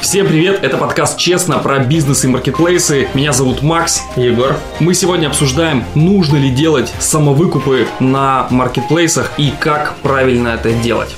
Всем привет, это подкаст «Честно» про бизнес и маркетплейсы. Меня зовут Макс. Егор. Мы сегодня обсуждаем, нужно ли делать самовыкупы на маркетплейсах и как правильно это делать.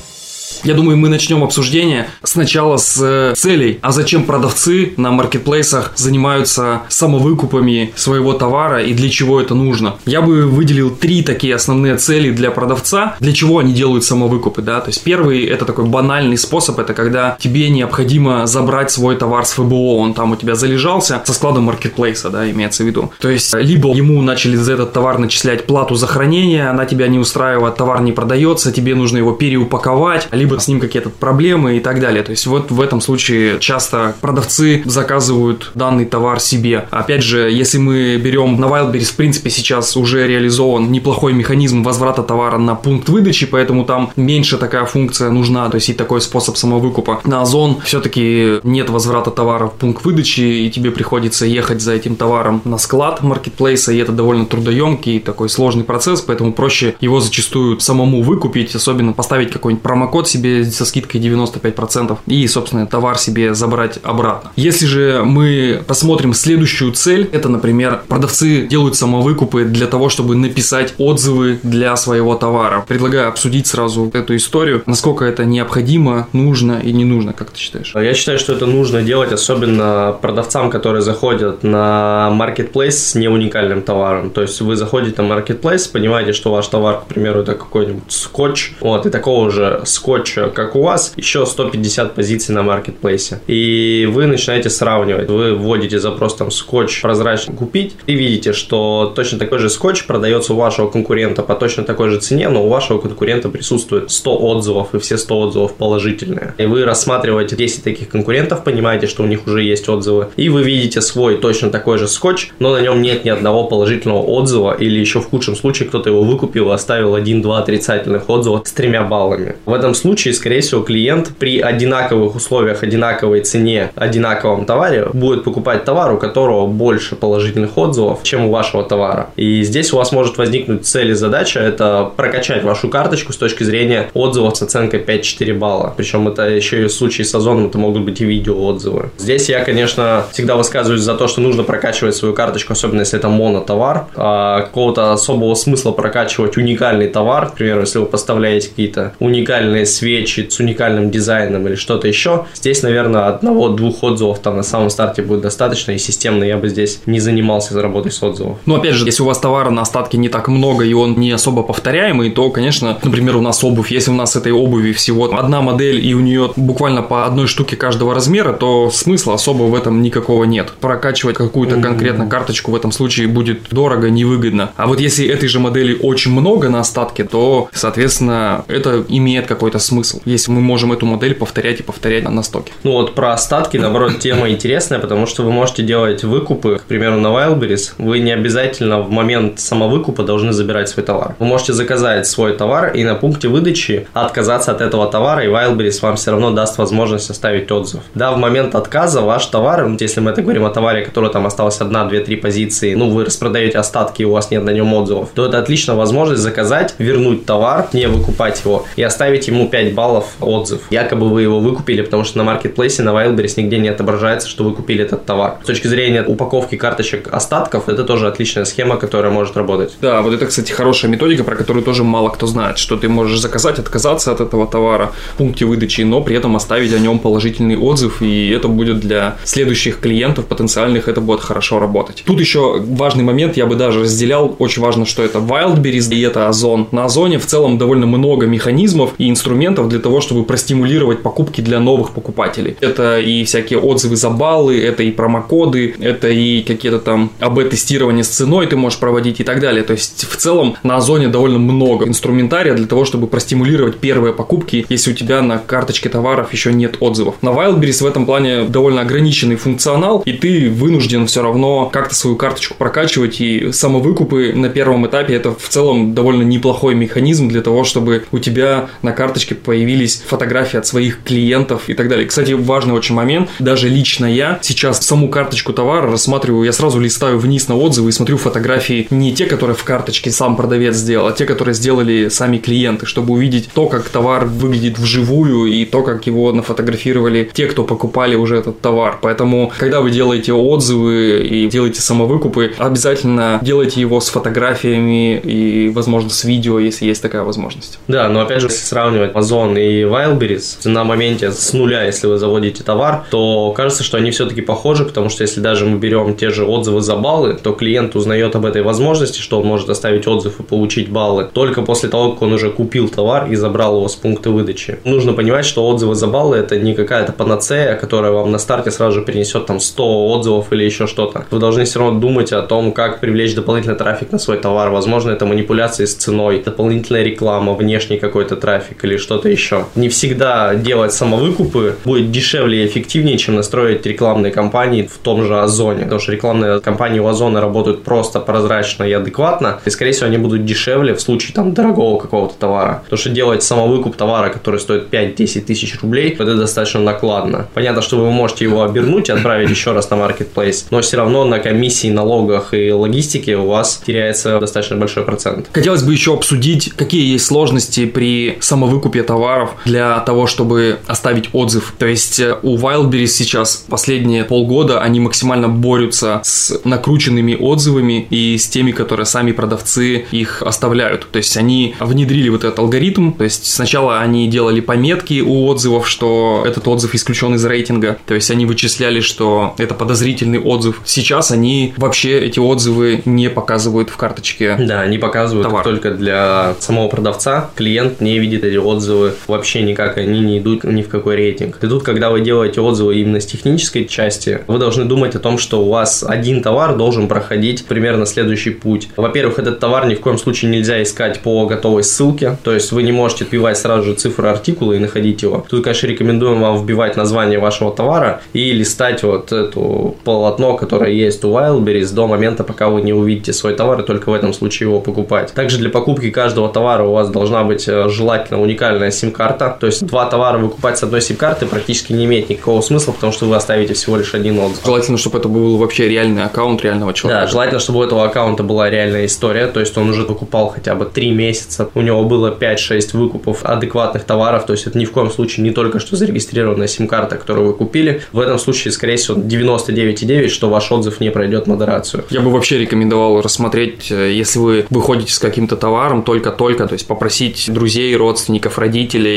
Я думаю, мы начнем обсуждение сначала с э, целей. А зачем продавцы на маркетплейсах занимаются самовыкупами своего товара и для чего это нужно? Я бы выделил три такие основные цели для продавца. Для чего они делают самовыкупы, да? То есть первый это такой банальный способ, это когда тебе необходимо забрать свой товар с ФБО, он там у тебя залежался со склада маркетплейса, да, имеется в виду. То есть либо ему начали за этот товар начислять плату за хранение, она тебя не устраивает, товар не продается, тебе нужно его переупаковать, либо либо с ним какие-то проблемы и так далее. То есть вот в этом случае часто продавцы заказывают данный товар себе. Опять же, если мы берем на Wildberries, в принципе, сейчас уже реализован неплохой механизм возврата товара на пункт выдачи, поэтому там меньше такая функция нужна, то есть и такой способ самовыкупа. На Озон все-таки нет возврата товара в пункт выдачи, и тебе приходится ехать за этим товаром на склад маркетплейса, и это довольно трудоемкий такой сложный процесс, поэтому проще его зачастую самому выкупить, особенно поставить какой-нибудь промокод себе себе со скидкой 95% и, собственно, товар себе забрать обратно. Если же мы посмотрим следующую цель, это, например, продавцы делают самовыкупы для того, чтобы написать отзывы для своего товара. Предлагаю обсудить сразу эту историю, насколько это необходимо, нужно и не нужно, как ты считаешь? Я считаю, что это нужно делать, особенно продавцам, которые заходят на marketplace с неуникальным товаром. То есть вы заходите на marketplace, понимаете, что ваш товар, к примеру, это какой-нибудь скотч, вот, и такого же скотча скотча, как у вас, еще 150 позиций на маркетплейсе. И вы начинаете сравнивать. Вы вводите запрос там скотч прозрачный купить и видите, что точно такой же скотч продается у вашего конкурента по точно такой же цене, но у вашего конкурента присутствует 100 отзывов, и все 100 отзывов положительные. И вы рассматриваете 10 таких конкурентов, понимаете, что у них уже есть отзывы, и вы видите свой точно такой же скотч, но на нем нет ни одного положительного отзыва, или еще в худшем случае кто-то его выкупил и оставил 1-2 отрицательных отзыва с тремя баллами. В этом случае случае, скорее всего, клиент при одинаковых условиях, одинаковой цене, одинаковом товаре будет покупать товар, у которого больше положительных отзывов, чем у вашего товара. И здесь у вас может возникнуть цель и задача – это прокачать вашу карточку с точки зрения отзывов с оценкой 5-4 балла. Причем это еще и в случае с озоном, это могут быть и видеоотзывы. Здесь я, конечно, всегда высказываюсь за то, что нужно прокачивать свою карточку, особенно если это монотовар. А какого-то особого смысла прокачивать уникальный товар, к примеру, если вы поставляете какие-то уникальные свечи, с уникальным дизайном или что-то еще. Здесь, наверное, одного-двух отзывов там на самом старте будет достаточно, и системно я бы здесь не занимался работой с отзывов. Ну, опять же, если у вас товара на остатке не так много, и он не особо повторяемый, то, конечно, например, у нас обувь, если у нас этой обуви всего одна модель, и у нее буквально по одной штуке каждого размера, то смысла особо в этом никакого нет. Прокачивать какую-то конкретно карточку в этом случае будет дорого, невыгодно. А вот если этой же модели очень много на остатке, то, соответственно, это имеет какой-то смысл смысл, если мы можем эту модель повторять и повторять на стоке. Ну вот про остатки, наоборот, тема интересная, потому что вы можете делать выкупы, к примеру, на Wildberries, вы не обязательно в момент самовыкупа должны забирать свой товар. Вы можете заказать свой товар и на пункте выдачи отказаться от этого товара, и Wildberries вам все равно даст возможность оставить отзыв. Да, в момент отказа ваш товар, если мы это говорим о товаре, который там осталось одна, две, три позиции, ну вы распродаете остатки, у вас нет на нем отзывов, то это отличная возможность заказать, вернуть товар, не выкупать его и оставить ему 5 баллов отзыв. Якобы вы его выкупили, потому что на маркетплейсе, на Wildberries нигде не отображается, что вы купили этот товар. С точки зрения упаковки карточек остатков, это тоже отличная схема, которая может работать. Да, вот это, кстати, хорошая методика, про которую тоже мало кто знает, что ты можешь заказать, отказаться от этого товара в пункте выдачи, но при этом оставить о нем положительный отзыв, и это будет для следующих клиентов потенциальных, это будет хорошо работать. Тут еще важный момент, я бы даже разделял, очень важно, что это Wildberries и это Озон. На Озоне в целом довольно много механизмов и инструментов, инструментов для того, чтобы простимулировать покупки для новых покупателей. Это и всякие отзывы за баллы, это и промокоды, это и какие-то там АБ-тестирования с ценой ты можешь проводить и так далее. То есть в целом на Озоне довольно много инструментария для того, чтобы простимулировать первые покупки, если у тебя на карточке товаров еще нет отзывов. На Wildberries в этом плане довольно ограниченный функционал, и ты вынужден все равно как-то свою карточку прокачивать, и самовыкупы на первом этапе это в целом довольно неплохой механизм для того, чтобы у тебя на карточке появились фотографии от своих клиентов и так далее. Кстати, важный очень момент, даже лично я сейчас саму карточку товара рассматриваю, я сразу листаю вниз на отзывы и смотрю фотографии не те, которые в карточке сам продавец сделал, а те, которые сделали сами клиенты, чтобы увидеть то, как товар выглядит вживую и то, как его нафотографировали те, кто покупали уже этот товар. Поэтому, когда вы делаете отзывы и делаете самовыкупы, обязательно делайте его с фотографиями и, возможно, с видео, если есть такая возможность. Да, но опять же, если сравнивать Amazon и Wildberries, на моменте с нуля, если вы заводите товар, то кажется, что они все-таки похожи, потому что если даже мы берем те же отзывы за баллы, то клиент узнает об этой возможности, что он может оставить отзыв и получить баллы только после того, как он уже купил товар и забрал его с пункта выдачи. Нужно понимать, что отзывы за баллы это не какая-то панацея, которая вам на старте сразу же принесет там 100 отзывов или еще что-то. Вы должны все равно думать о том, как привлечь дополнительный трафик на свой товар. Возможно, это манипуляции с ценой, дополнительная реклама, внешний какой-то трафик или что-то еще. Не всегда делать самовыкупы будет дешевле и эффективнее, чем настроить рекламные кампании в том же Озоне. Потому что рекламные кампании у Озона работают просто прозрачно и адекватно. И, скорее всего, они будут дешевле в случае там дорогого какого-то товара. Потому что делать самовыкуп товара, который стоит 5-10 тысяч рублей, это достаточно накладно. Понятно, что вы можете его обернуть и отправить еще раз на marketplace, но все равно на комиссии, налогах и логистике у вас теряется достаточно большой процент. Хотелось бы еще обсудить, какие есть сложности при самовыкупе товаров для того, чтобы оставить отзыв. То есть э, у Wildberries сейчас последние полгода они максимально борются с накрученными отзывами и с теми, которые сами продавцы их оставляют. То есть они внедрили вот этот алгоритм. То есть сначала они делали пометки у отзывов, что этот отзыв исключен из рейтинга. То есть они вычисляли, что это подозрительный отзыв. Сейчас они вообще эти отзывы не показывают в карточке. Да, они показывают товар. только для самого продавца. Клиент не видит эти отзывы вообще никак, они не идут ни в какой рейтинг. И тут, когда вы делаете отзывы именно с технической части, вы должны думать о том, что у вас один товар должен проходить примерно следующий путь. Во-первых, этот товар ни в коем случае нельзя искать по готовой ссылке, то есть вы не можете вбивать сразу же цифры артикула и находить его. Тут, конечно, рекомендуем вам вбивать название вашего товара и листать вот эту полотно, которое есть у Wildberries до момента, пока вы не увидите свой товар и только в этом случае его покупать. Также для покупки каждого товара у вас должна быть э, желательно уникальная сим-карта, то есть два товара выкупать с одной сим-карты практически не имеет никакого смысла, потому что вы оставите всего лишь один отзыв. Желательно, чтобы это был вообще реальный аккаунт реального человека. Да, желательно, чтобы у этого аккаунта была реальная история, то есть он уже выкупал хотя бы 3 месяца, у него было 5-6 выкупов адекватных товаров, то есть это ни в коем случае не только что зарегистрированная сим-карта, которую вы купили. В этом случае, скорее всего, 99,9, что ваш отзыв не пройдет модерацию. Я бы вообще рекомендовал рассмотреть, э, если вы выходите с каким-то товаром только-только, то есть попросить друзей, родственников, родителей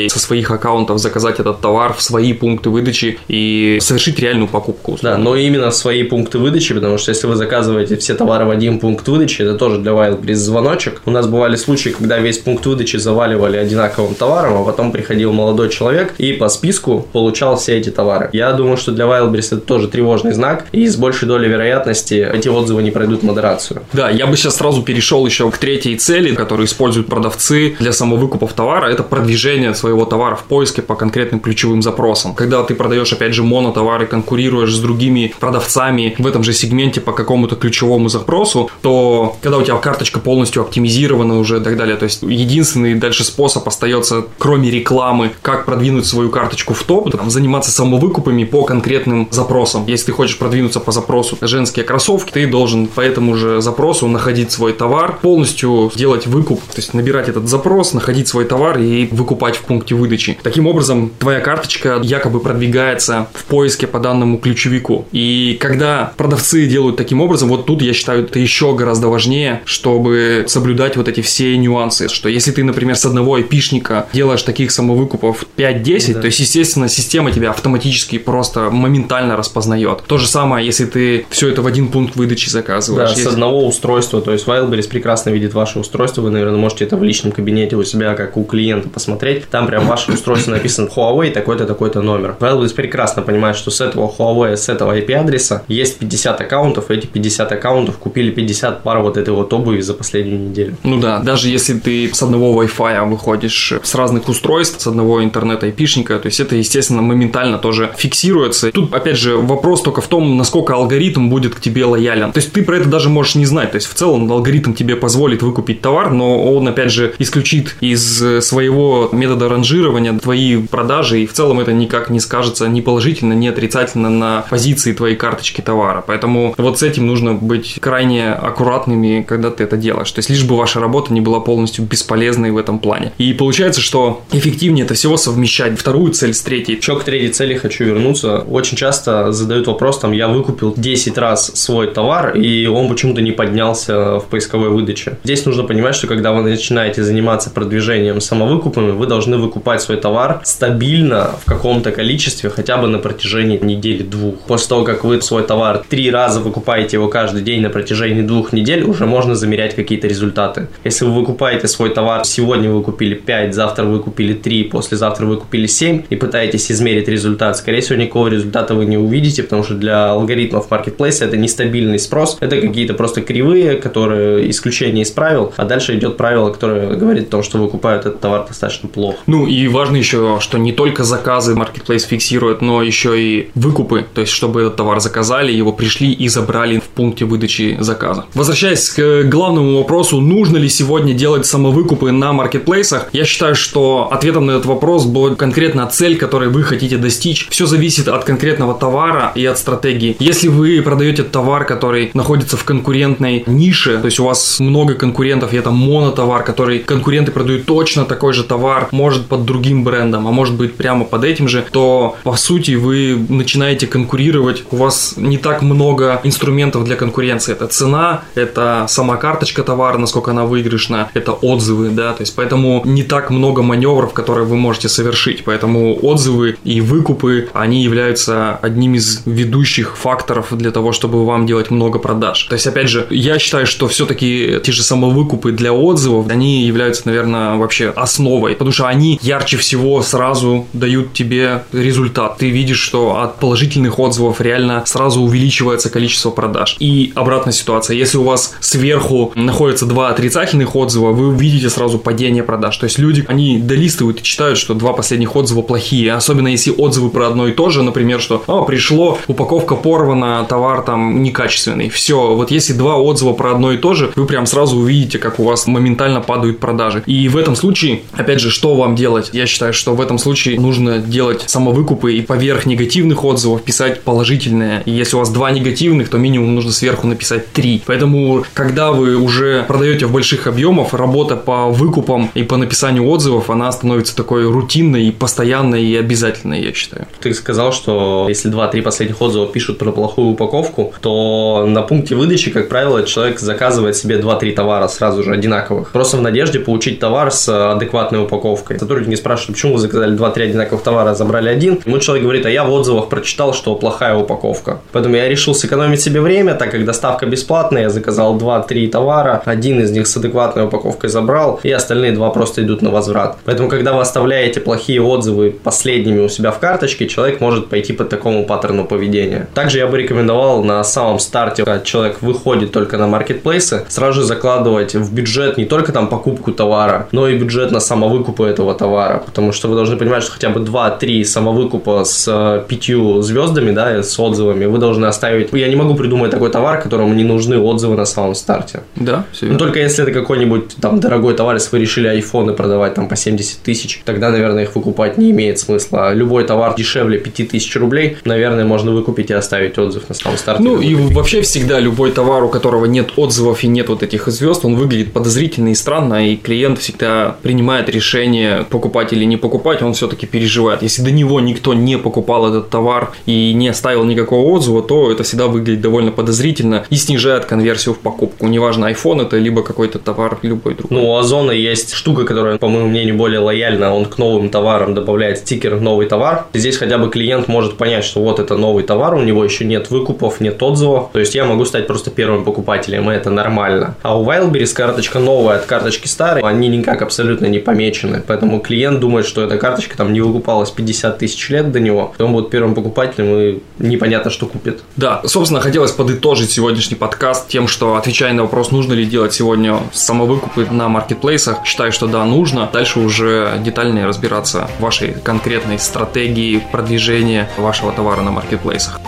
со своих аккаунтов заказать этот товар в свои пункты выдачи и совершить реальную покупку. Условно. Да, но именно в свои пункты выдачи, потому что если вы заказываете все товары в один пункт выдачи, это тоже для Wildberries звоночек. У нас бывали случаи, когда весь пункт выдачи заваливали одинаковым товаром, а потом приходил молодой человек и по списку получал все эти товары. Я думаю, что для Wildberries это тоже тревожный знак, и с большей долей вероятности эти отзывы не пройдут модерацию. Да, я бы сейчас сразу перешел еще к третьей цели, которую используют продавцы для самовыкупов товара, это продвижение своего товара в поиске по конкретным ключевым запросам. Когда ты продаешь, опять же, монотовары, конкурируешь с другими продавцами в этом же сегменте по какому-то ключевому запросу, то когда у тебя карточка полностью оптимизирована уже и так далее, то есть единственный дальше способ остается, кроме рекламы, как продвинуть свою карточку в топ, там, заниматься самовыкупами по конкретным запросам. Если ты хочешь продвинуться по запросу женские кроссовки, ты должен по этому же запросу находить свой товар, полностью делать выкуп, то есть набирать этот запрос, находить свой товар и выкупать в пункте выдачи. Таким образом, твоя карточка якобы продвигается в поиске по данному ключевику. И когда продавцы делают таким образом, вот тут я считаю, это еще гораздо важнее, чтобы соблюдать вот эти все нюансы, что если ты, например, с одного айпишника делаешь таких самовыкупов 5-10, да. то есть, естественно, система тебя автоматически просто моментально распознает. То же самое, если ты все это в один пункт выдачи заказываешь. Да, если... с одного устройства, то есть Wildberries прекрасно видит ваше устройство, вы, наверное, можете это в личном кабинете у себя, как у клиента посмотреть, там прям ваше устройство написано Huawei, такой-то, такой-то номер. Wildberries прекрасно понимает, что с этого Huawei, с этого IP-адреса есть 50 аккаунтов, эти 50 аккаунтов купили 50 пар вот этой вот обуви за последнюю неделю. Ну да, даже если ты с одного Wi-Fi выходишь с разных устройств, с одного интернета айпишника, то есть это, естественно, моментально тоже фиксируется. Тут, опять же, вопрос только в том, насколько алгоритм будет к тебе лоялен. То есть ты про это даже можешь не знать. То есть в целом алгоритм тебе позволит выкупить товар, но он, опять же, исключит из своего метода ранжирования твои продажи, и в целом это никак не скажется ни положительно, ни отрицательно на позиции твоей карточки товара. Поэтому вот с этим нужно быть крайне аккуратными, когда ты это делаешь. То есть лишь бы ваша работа не была полностью бесполезной в этом плане. И получается, что эффективнее это всего совмещать вторую цель с третьей. Еще к третьей цели хочу вернуться. Очень часто задают вопрос, там, я выкупил 10 раз свой товар, и он почему-то не поднялся в поисковой выдаче. Здесь нужно понимать, что когда вы начинаете заниматься продвижением самовыкупами, вы должны выкупать свой товар стабильно в каком-то количестве, хотя бы на протяжении недели-двух. После того, как вы свой товар три раза выкупаете его каждый день на протяжении двух недель, уже можно замерять какие-то результаты. Если вы выкупаете свой товар, сегодня вы купили 5, завтра вы купили 3, послезавтра вы купили 7 и пытаетесь измерить результат, скорее всего, никакого результата вы не увидите, потому что для алгоритмов маркетплейса это нестабильный спрос, это какие-то просто кривые, которые исключение из правил, а дальше идет правило, которое говорит о том, что выкупают этот товар достаточно плохо. Ну и важно еще, что не только заказы Marketplace фиксирует, но еще и выкупы, то есть чтобы этот товар заказали, его пришли и забрали в пункте выдачи заказа. Возвращаясь к главному вопросу, нужно ли сегодня делать самовыкупы на маркетплейсах, я считаю, что ответом на этот вопрос будет конкретно цель, которой вы хотите достичь. Все зависит от конкретного товара и от стратегии. Если вы продаете товар, который находится в конкурентной нише, то есть у вас много конкурентов, и это монотовар, который конкуренты продают точно такой же товар, может под другим брендом, а может быть прямо под этим же, то по сути вы начинаете конкурировать, у вас не так много инструментов для конкуренции. Это цена, это сама карточка товара, насколько она выигрышна, это отзывы, да, то есть поэтому не так много маневров, которые вы можете совершить. Поэтому отзывы и выкупы, они являются одним из ведущих факторов для того, чтобы вам делать много продаж. То есть, опять же, я считаю, что все-таки те же самовыкупы для отзывов, они являются, наверное, вообще основой, потому что они ярче всего сразу дают тебе результат. Ты видишь, что от положительных отзывов реально сразу увеличивается количество продаж. И обратная ситуация, если у вас сверху находится два отрицательных отзыва, вы увидите сразу падение продаж. То есть люди, они долистывают и читают, что два последних отзыва плохие, особенно если отзывы про одно и то же, например, что «О, пришло, упаковка порвана, товар там некачественный». Все, вот если два отзыва про одно и то же, вы прям сразу увидите, как у вас моментально падают продажи. И в этом случае, опять же, что вам делать? Я считаю, что в этом случае нужно делать самовыкупы и поверх негативных отзывов писать положительные. И если у вас два негативных, то минимум нужно сверху написать три. Поэтому, когда вы уже продаете в больших объемах, работа по выкупам и по написанию отзывов, она становится такой рутинной постоянной и обязательной, я считаю. Ты сказал, что если два-три последних отзыва пишут про плохую упаковку, то на пункте выдачи, как правило, человек заказывает себе 2-3 товара сразу же одинаковых. Просто в надежде получить товар с адекватной упаковкой. Сотрудники спрашивают, почему вы заказали 2-3 одинаковых товара, а забрали один. Ему человек говорит, а я в отзывах прочитал, что плохая упаковка. Поэтому я решил сэкономить себе время, так как доставка бесплатная, я заказал 2-3 товара, один из них с адекватной упаковкой забрал, и остальные два просто идут на возврат. Поэтому, когда вы оставляете плохие отзывы последними у себя в карточке, человек может пойти по такому паттерну поведения. Также я бы рекомендовал на самом старте, когда человек выходит только на маркетплейсы, сразу же закладывать в бюджет не только там покупку товара, но и бюджет на самовыкуп этого товара. Потому что вы должны понимать, что хотя бы 2-3 самовыкупа с э, пятью звездами, да, с отзывами, вы должны оставить. Я не могу придумать такой товар, которому не нужны отзывы на самом старте. Да, все Ну, только если это какой-нибудь там дорогой товар, если вы решили айфоны продавать там по 70 тысяч, тогда, наверное, их выкупать не имеет смысла. Любой товар дешевле 5000 рублей, наверное, можно выкупить и оставить отзыв на самом старте. Ну и вообще всегда любой товар, у которого нет отзывов и нет вот этих звезд, он выглядит подозрительно и странно, и клиент всегда принимает решение покупать или не покупать, он все-таки переживает. Если до него никто не покупал этот товар и не оставил никакого отзыва, то это всегда выглядит довольно подозрительно и снижает конверсию в покупку. Неважно, iPhone это либо какой-то товар, любой другой. Ну, у Озона есть штука, которая, по моему мнению, более лояльна. Он к новым товарам добавляет стикер «Новый товар». Здесь хотя бы клиент может понять, что вот это новый товар, у него еще нет выкупов, нет отзывов. То есть я могу стать просто первым покупателем, и это нормально. А у Wildberries карточка новая от карточки старой, они никак абсолютно не помечены. Поэтому клиент думает, что эта карточка там не выкупалась 50 тысяч лет до него, и он будет первым покупателем и непонятно, что купит. Да, собственно, хотелось подытожить сегодняшний подкаст тем, что отвечая на вопрос, нужно ли делать сегодня самовыкупы на маркетплейсах, считаю, что да, нужно. Дальше уже детальнее разбираться в вашей конкретной стратегии продвижения вашего товара на маркетплейсах.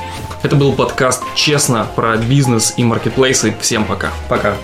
Это был подкаст «Честно» про бизнес и маркетплейсы. Всем пока. Пока.